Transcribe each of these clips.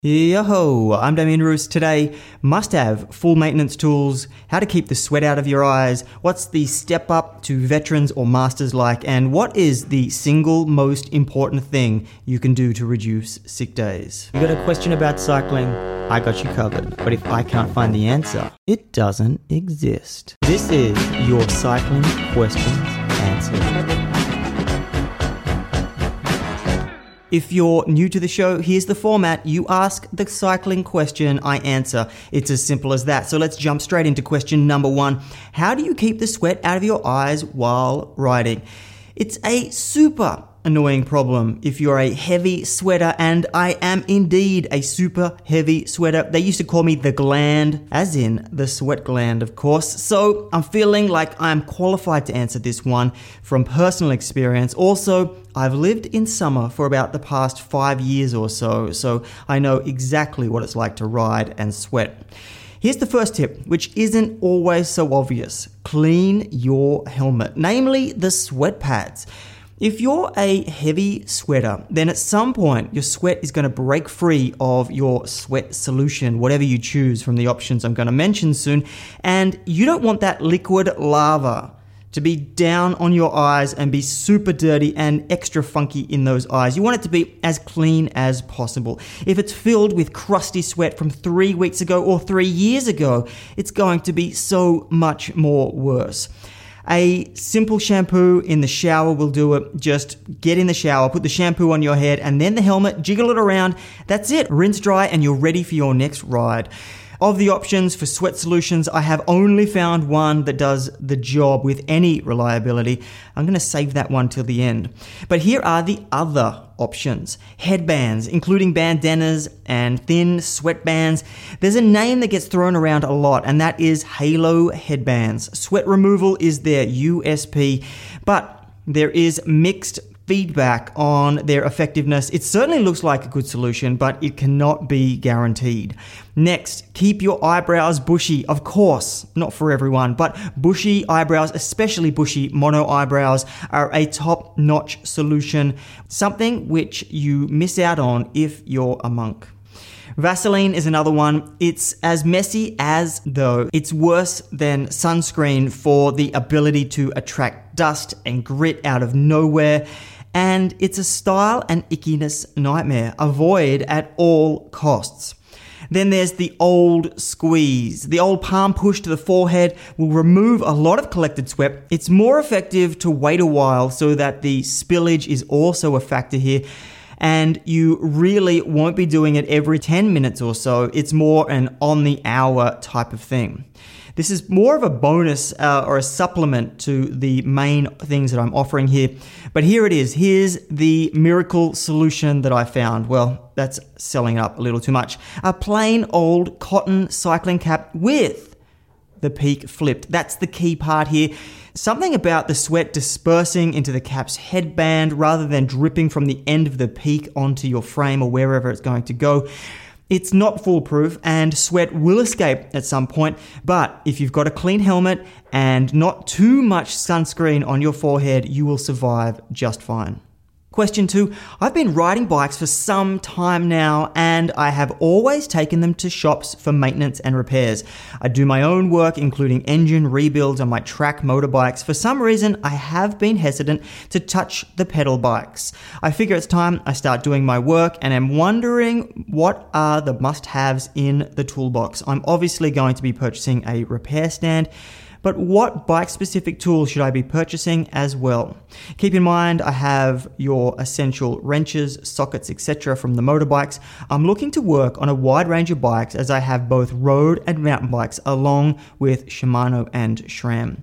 Yo, I'm Damien Roos. Today, must have full maintenance tools, how to keep the sweat out of your eyes, what's the step up to veterans or masters like, and what is the single most important thing you can do to reduce sick days. You got a question about cycling? I got you covered. But if I can't find the answer, it doesn't exist. This is your cycling questions answered. If you're new to the show, here's the format. You ask the cycling question, I answer. It's as simple as that. So let's jump straight into question number one How do you keep the sweat out of your eyes while riding? It's a super annoying problem if you're a heavy sweater, and I am indeed a super heavy sweater. They used to call me the gland, as in the sweat gland, of course. So I'm feeling like I'm qualified to answer this one from personal experience. Also, I've lived in summer for about the past five years or so, so I know exactly what it's like to ride and sweat. Here's the first tip, which isn't always so obvious clean your helmet, namely the sweat pads. If you're a heavy sweater, then at some point your sweat is going to break free of your sweat solution, whatever you choose from the options I'm going to mention soon, and you don't want that liquid lava to be down on your eyes and be super dirty and extra funky in those eyes. You want it to be as clean as possible. If it's filled with crusty sweat from three weeks ago or three years ago, it's going to be so much more worse. A simple shampoo in the shower will do it. Just get in the shower, put the shampoo on your head, and then the helmet, jiggle it around. That's it. Rinse dry, and you're ready for your next ride. Of the options for sweat solutions, I have only found one that does the job with any reliability. I'm going to save that one till the end. But here are the other options headbands, including bandanas and thin sweatbands. There's a name that gets thrown around a lot, and that is Halo headbands. Sweat removal is their USP, but there is mixed feedback on their effectiveness. It certainly looks like a good solution, but it cannot be guaranteed. Next, keep your eyebrows bushy. Of course, not for everyone, but bushy eyebrows, especially bushy mono eyebrows, are a top notch solution, something which you miss out on if you're a monk. Vaseline is another one. It's as messy as though it's worse than sunscreen for the ability to attract dust and grit out of nowhere and it's a style and ickiness nightmare. Avoid at all costs. Then there's the old squeeze. The old palm push to the forehead will remove a lot of collected sweat. It's more effective to wait a while so that the spillage is also a factor here. And you really won't be doing it every 10 minutes or so. It's more an on the hour type of thing. This is more of a bonus uh, or a supplement to the main things that I'm offering here. But here it is. Here's the miracle solution that I found. Well, that's selling up a little too much. A plain old cotton cycling cap with the peak flipped. That's the key part here. Something about the sweat dispersing into the cap's headband rather than dripping from the end of the peak onto your frame or wherever it's going to go. It's not foolproof and sweat will escape at some point, but if you've got a clean helmet and not too much sunscreen on your forehead, you will survive just fine. Question two I've been riding bikes for some time now and I have always taken them to shops for maintenance and repairs. I do my own work, including engine rebuilds on my track motorbikes. For some reason, I have been hesitant to touch the pedal bikes. I figure it's time I start doing my work and am wondering what are the must haves in the toolbox. I'm obviously going to be purchasing a repair stand but what bike specific tools should I be purchasing as well? Keep in mind, I have your essential wrenches, sockets, etc. from the motorbikes. I'm looking to work on a wide range of bikes as I have both road and mountain bikes along with Shimano and SRAM.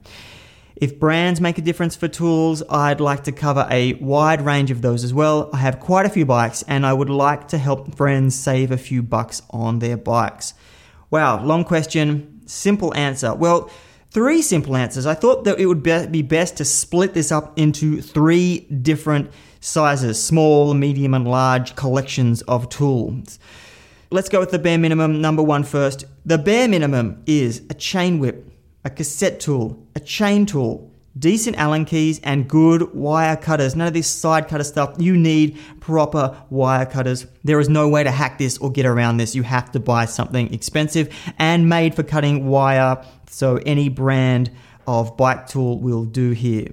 If brands make a difference for tools, I'd like to cover a wide range of those as well. I have quite a few bikes and I would like to help friends save a few bucks on their bikes. Wow, long question, simple answer. Well, three simple answers. I thought that it would be best to split this up into three different sizes small, medium, and large collections of tools. Let's go with the bare minimum, number one first. The bare minimum is a chain whip, a cassette tool, a chain tool, decent Allen keys, and good wire cutters. None of this side cutter stuff. You need proper wire cutters. There is no way to hack this or get around this. You have to buy something expensive and made for cutting wire. So any brand of bike tool will do here.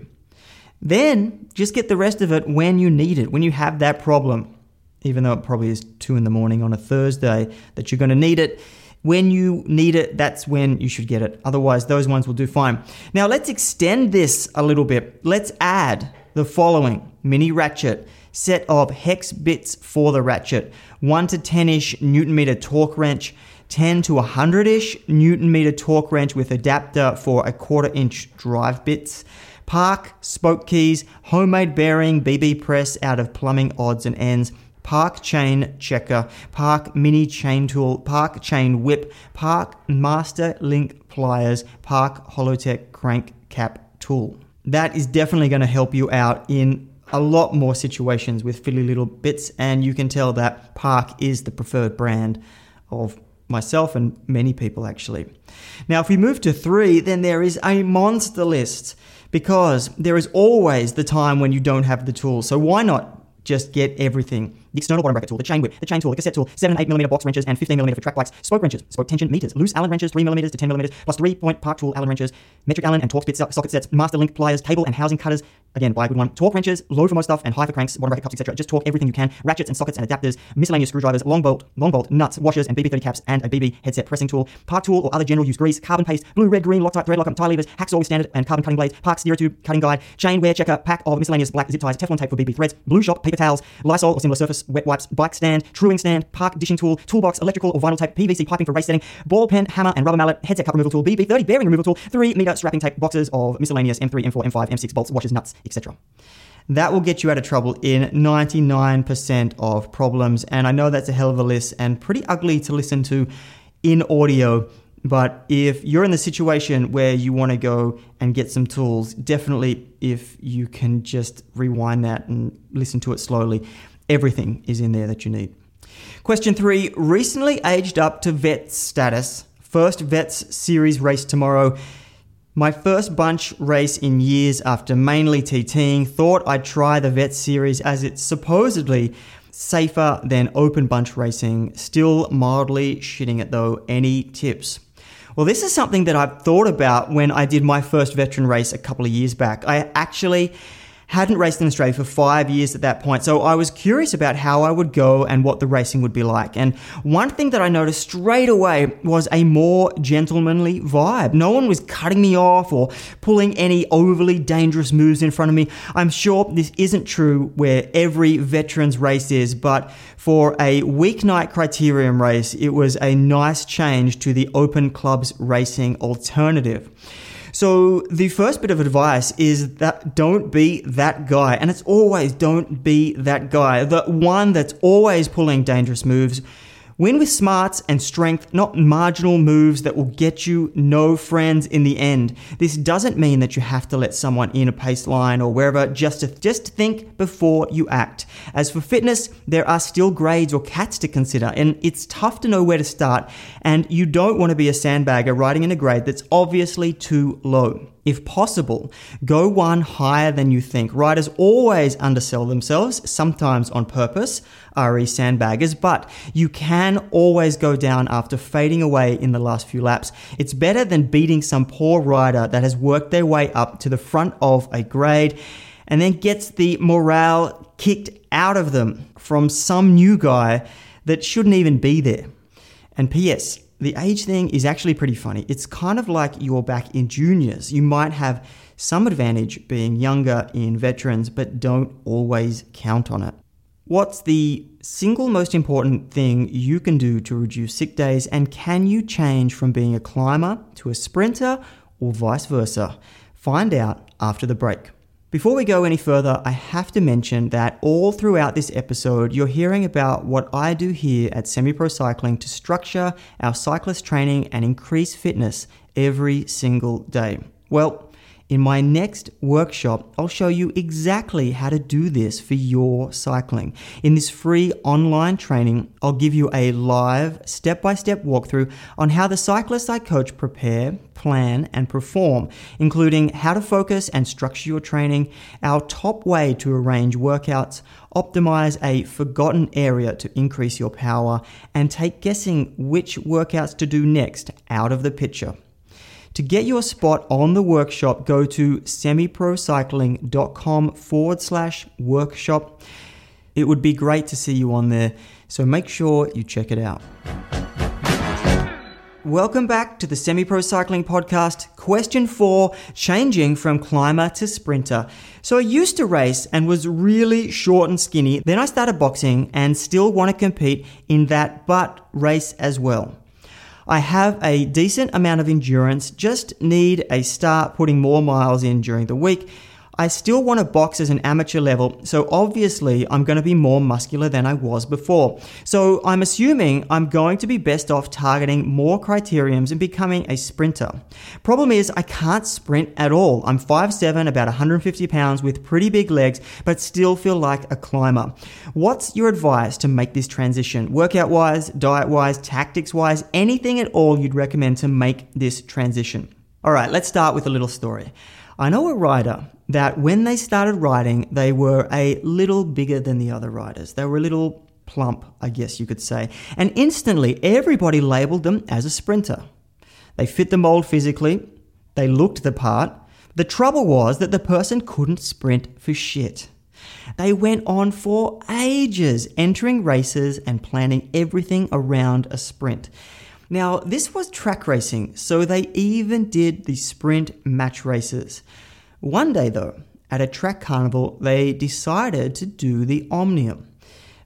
Then just get the rest of it when you need it, when you have that problem. Even though it probably is two in the morning on a Thursday that you're going to need it when you need it, that's when you should get it. Otherwise, those ones will do fine. Now, let's extend this a little bit. Let's add the following mini ratchet, set of hex bits for the ratchet, 1 to 10 ish Newton meter torque wrench, 10 to 100 ish Newton meter torque wrench with adapter for a quarter inch drive bits. Park spoke keys, homemade bearing, BB press out of plumbing odds and ends, Park Chain Checker, Park Mini Chain Tool, Park Chain Whip, Park Master Link Pliers, Park Hollowtech Crank Cap Tool. That is definitely going to help you out in a lot more situations with fiddly little bits, and you can tell that Park is the preferred brand of myself and many people actually. Now, if we move to three, then there is a monster list because there is always the time when you don't have the tools. So why not just get everything. The external bottom bracket tool, the chain whip, the chain tool, the cassette tool, 7 and 8mm box wrenches, and 15mm for track bikes, spoke wrenches, spoke tension meters, loose Allen wrenches, 3mm to 10mm, plus 3 point park tool Allen wrenches, metric Allen and Torx bit socket sets, master link pliers, cable and housing cutters, again, buy a good one, torque wrenches, low for most stuff, and high for cranks, bottom bracket cups, etc. Just torque everything you can, ratchets and sockets and adapters, miscellaneous screwdrivers, long bolt, long bolt, nuts, washers, and BB30 caps, and a BB headset pressing tool, park tool or other general use grease, carbon paste, blue, red, green, Loctite, thread lock, tie levers, hacksaw with standard and carbon cutting blades, park steerer tube, cutting guide, chain wear checker, pack of miscellaneous black zip ties, Teflon tape for BB threads, blue shop, paper towels, Lysol or similar surface, wet wipes, bike stand, truing stand, park dishing tool, toolbox, electrical or vinyl tape, PVC piping for race setting, ball pen, hammer and rubber mallet, headset cup removal tool, BB30 bearing removal tool, 3 meter strapping tape, boxes of miscellaneous M3, M4, M5, M6 bolts, washers, nuts, etc. That will get you out of trouble in 99% of problems. And I know that's a hell of a list and pretty ugly to listen to in audio. But if you're in the situation where you want to go and get some tools, definitely if you can just rewind that and listen to it slowly, everything is in there that you need. Question three recently aged up to vet status. First vets series race tomorrow. My first bunch race in years after mainly TTing, thought I'd try the vet series as it's supposedly safer than open bunch racing. Still mildly shitting it though. Any tips? Well, this is something that I've thought about when I did my first veteran race a couple of years back. I actually hadn't raced in Australia for five years at that point, so I was curious about how I would go and what the racing would be like. And one thing that I noticed straight away was a more gentlemanly vibe. No one was cutting me off or pulling any overly dangerous moves in front of me. I'm sure this isn't true where every veterans race is, but for a weeknight criterium race, it was a nice change to the open clubs racing alternative. So the first bit of advice is that don't be that guy. And it's always don't be that guy. The one that's always pulling dangerous moves Win with smarts and strength, not marginal moves that will get you no friends in the end. This doesn't mean that you have to let someone in a pace line or wherever, just to, just think before you act. As for fitness, there are still grades or cats to consider, and it's tough to know where to start, and you don't want to be a sandbagger riding in a grade that's obviously too low. If possible, go one higher than you think. Riders always undersell themselves, sometimes on purpose, RE sandbaggers, but you can always go down after fading away in the last few laps. It's better than beating some poor rider that has worked their way up to the front of a grade and then gets the morale kicked out of them from some new guy that shouldn't even be there. And P.S the age thing is actually pretty funny. It's kind of like you're back in juniors. You might have some advantage being younger in veterans, but don't always count on it. What's the single most important thing you can do to reduce sick days, and can you change from being a climber to a sprinter or vice versa? Find out after the break. Before we go any further, I have to mention that all throughout this episode, you're hearing about what I do here at Semi Pro Cycling to structure our cyclist training and increase fitness every single day. Well, In my next workshop, I'll show you exactly how to do this for your cycling. In this free online training, I'll give you a live step by step walkthrough on how the cyclists I coach prepare, plan, and perform, including how to focus and structure your training, our top way to arrange workouts, optimize a forgotten area to increase your power, and take guessing which workouts to do next out of the picture. To get your spot on the workshop, go to semiprocycling.com forward slash workshop. It would be great to see you on there, so make sure you check it out. Welcome back to the Semi Pro Cycling Podcast. Question four changing from climber to sprinter. So, I used to race and was really short and skinny. Then I started boxing and still want to compete in that, but race as well. I have a decent amount of endurance, just need a start putting more miles in during the week. I still want to box as an amateur level, so obviously I'm going to be more muscular than I was before. So I'm assuming I'm going to be best off targeting more criteriums and becoming a sprinter. Problem is, I can't sprint at all. I'm 5'7, about 150 pounds with pretty big legs, but still feel like a climber. What's your advice to make this transition? Workout wise, diet wise, tactics wise, anything at all you'd recommend to make this transition? All right, let's start with a little story. I know a rider that when they started riding, they were a little bigger than the other riders. They were a little plump, I guess you could say. And instantly, everybody labeled them as a sprinter. They fit the mold physically, they looked the part. The trouble was that the person couldn't sprint for shit. They went on for ages, entering races and planning everything around a sprint. Now, this was track racing, so they even did the sprint match races. One day, though, at a track carnival, they decided to do the Omnium.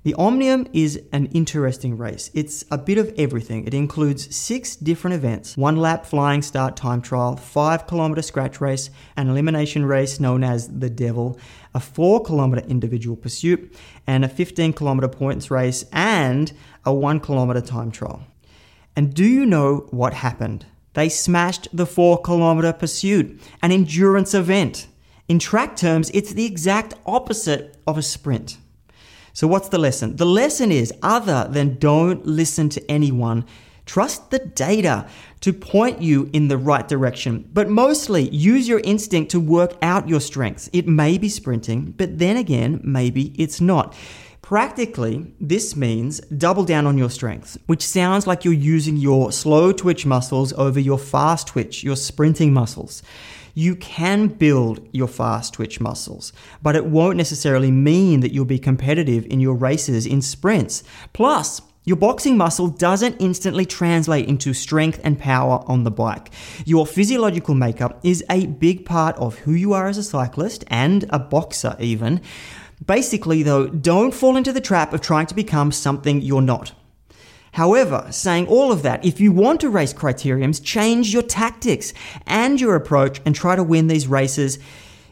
The Omnium is an interesting race. It's a bit of everything. It includes six different events one lap flying start time trial, five kilometer scratch race, an elimination race known as the Devil, a four kilometer individual pursuit, and a 15 kilometer points race, and a one kilometer time trial. And do you know what happened? They smashed the 4 kilometer pursuit, an endurance event. In track terms, it's the exact opposite of a sprint. So, what's the lesson? The lesson is other than don't listen to anyone, trust the data to point you in the right direction. But mostly, use your instinct to work out your strengths. It may be sprinting, but then again, maybe it's not. Practically, this means double down on your strengths, which sounds like you're using your slow twitch muscles over your fast twitch, your sprinting muscles. You can build your fast twitch muscles, but it won't necessarily mean that you'll be competitive in your races in sprints. Plus, your boxing muscle doesn't instantly translate into strength and power on the bike. Your physiological makeup is a big part of who you are as a cyclist and a boxer, even. Basically, though, don't fall into the trap of trying to become something you're not. However, saying all of that, if you want to race criteriums, change your tactics and your approach and try to win these races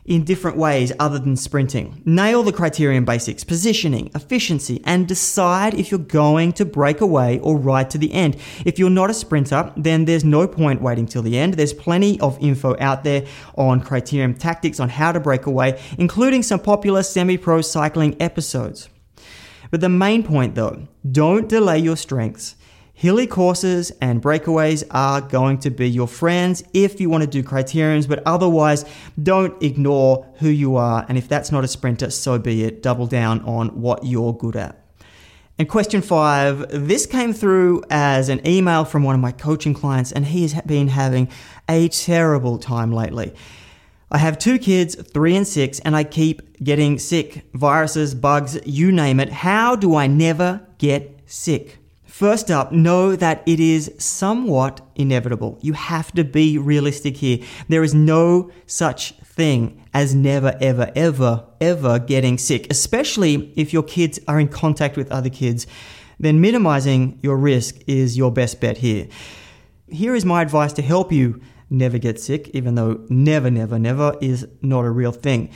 in different ways other than sprinting. Nail the criterium basics, positioning, efficiency, and decide if you're going to break away or ride to the end. If you're not a sprinter, then there's no point waiting till the end. There's plenty of info out there on criterium tactics on how to break away, including some popular semi pro cycling episodes. But the main point though, don't delay your strengths Hilly courses and breakaways are going to be your friends if you want to do criteriums, but otherwise, don't ignore who you are. And if that's not a sprinter, so be it. Double down on what you're good at. And question five this came through as an email from one of my coaching clients, and he has been having a terrible time lately. I have two kids, three and six, and I keep getting sick. Viruses, bugs, you name it. How do I never get sick? First up, know that it is somewhat inevitable. You have to be realistic here. There is no such thing as never, ever, ever, ever getting sick, especially if your kids are in contact with other kids. Then minimizing your risk is your best bet here. Here is my advice to help you never get sick, even though never, never, never is not a real thing.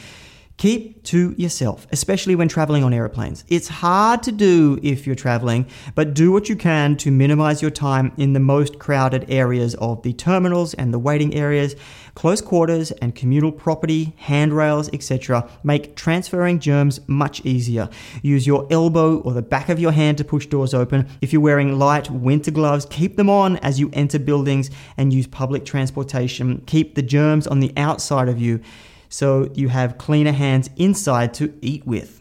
Keep to yourself, especially when traveling on airplanes. It's hard to do if you're traveling, but do what you can to minimize your time in the most crowded areas of the terminals and the waiting areas. Close quarters and communal property, handrails, etc. make transferring germs much easier. Use your elbow or the back of your hand to push doors open. If you're wearing light winter gloves, keep them on as you enter buildings and use public transportation. Keep the germs on the outside of you so you have cleaner hands inside to eat with.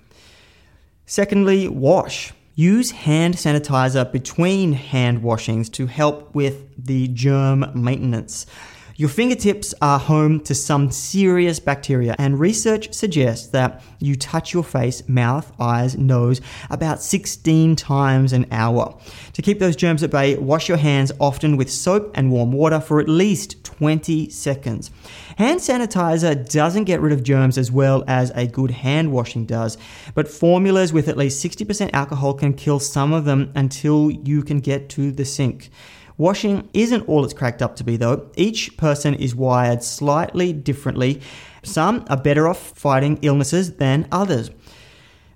Secondly, wash. Use hand sanitizer between hand washings to help with the germ maintenance. Your fingertips are home to some serious bacteria, and research suggests that you touch your face, mouth, eyes, nose about 16 times an hour. To keep those germs at bay, wash your hands often with soap and warm water for at least 20 seconds. Hand sanitizer doesn't get rid of germs as well as a good hand washing does, but formulas with at least 60% alcohol can kill some of them until you can get to the sink. Washing isn't all it's cracked up to be, though. Each person is wired slightly differently. Some are better off fighting illnesses than others.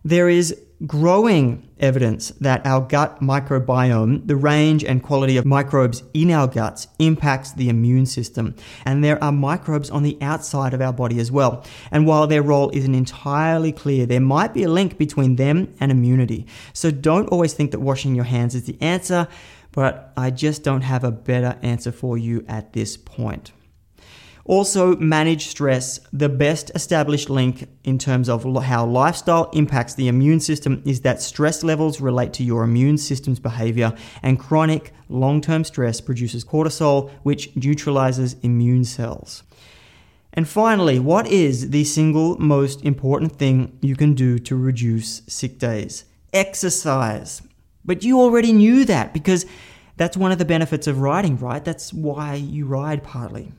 There is growing evidence that our gut microbiome, the range and quality of microbes in our guts, impacts the immune system. And there are microbes on the outside of our body as well. And while their role isn't entirely clear, there might be a link between them and immunity. So don't always think that washing your hands is the answer but I just don't have a better answer for you at this point. Also, manage stress. The best established link in terms of how lifestyle impacts the immune system is that stress levels relate to your immune system's behavior, and chronic long term stress produces cortisol, which neutralizes immune cells. And finally, what is the single most important thing you can do to reduce sick days? Exercise. But you already knew that because that's one of the benefits of riding, right? That's why you ride partly.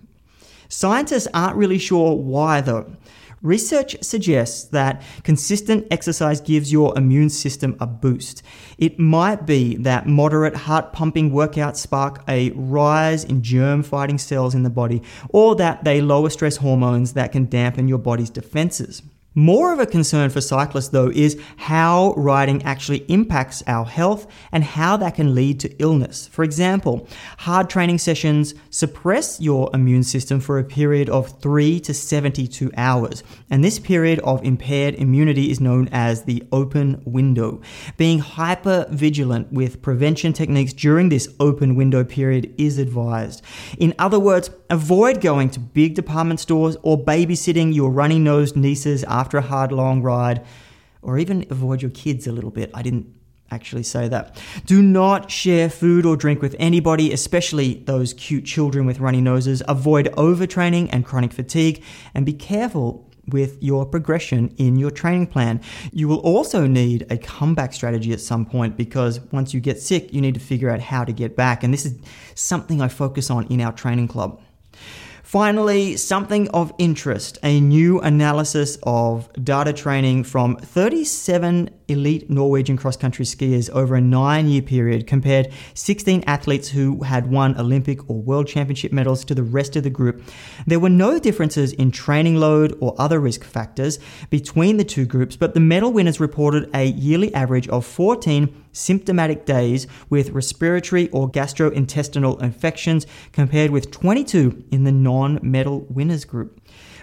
Scientists aren't really sure why though. Research suggests that consistent exercise gives your immune system a boost. It might be that moderate heart pumping workouts spark a rise in germ fighting cells in the body, or that they lower stress hormones that can dampen your body's defenses. More of a concern for cyclists, though, is how riding actually impacts our health and how that can lead to illness. For example, hard training sessions suppress your immune system for a period of 3 to 72 hours, and this period of impaired immunity is known as the open window. Being hyper vigilant with prevention techniques during this open window period is advised. In other words, avoid going to big department stores or babysitting your runny nosed nieces after a hard long ride, or even avoid your kids a little bit. I didn't actually say that. Do not share food or drink with anybody, especially those cute children with runny noses. Avoid overtraining and chronic fatigue, and be careful with your progression in your training plan. You will also need a comeback strategy at some point because once you get sick, you need to figure out how to get back. And this is something I focus on in our training club. Finally, something of interest a new analysis of data training from 37 elite Norwegian cross country skiers over a nine year period compared 16 athletes who had won Olympic or World Championship medals to the rest of the group. There were no differences in training load or other risk factors between the two groups, but the medal winners reported a yearly average of 14 symptomatic days with respiratory or gastrointestinal infections compared with 22 in the non medal winners group.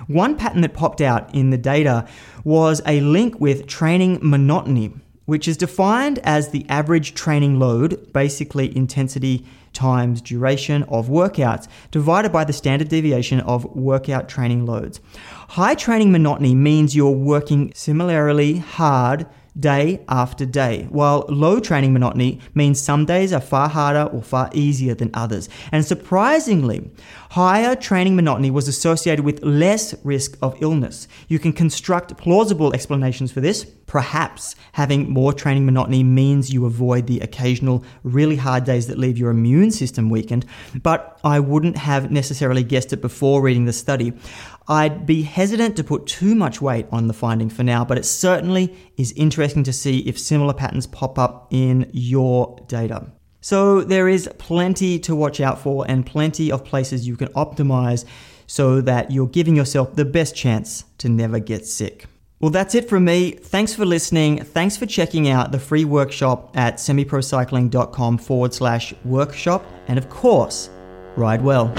One pattern that popped out in the data was a link with training monotony, which is defined as the average training load, basically intensity times duration of workouts, divided by the standard deviation of workout training loads. High training monotony means you're working similarly hard day after day, while low training monotony means some days are far harder or far easier than others. And surprisingly, higher training monotony was associated with less risk of illness. You can construct plausible explanations for this. Perhaps having more training monotony means you avoid the occasional really hard days that leave your immune system weakened, but I wouldn't have necessarily guessed it before reading the study. I'd be hesitant to put too much weight on the finding for now, but it certainly is interesting to see if similar patterns pop up in your data. So there is plenty to watch out for and plenty of places you can optimize so that you're giving yourself the best chance to never get sick. Well, that's it from me. Thanks for listening. Thanks for checking out the free workshop at semiprocycling.com forward slash workshop. And of course, ride well.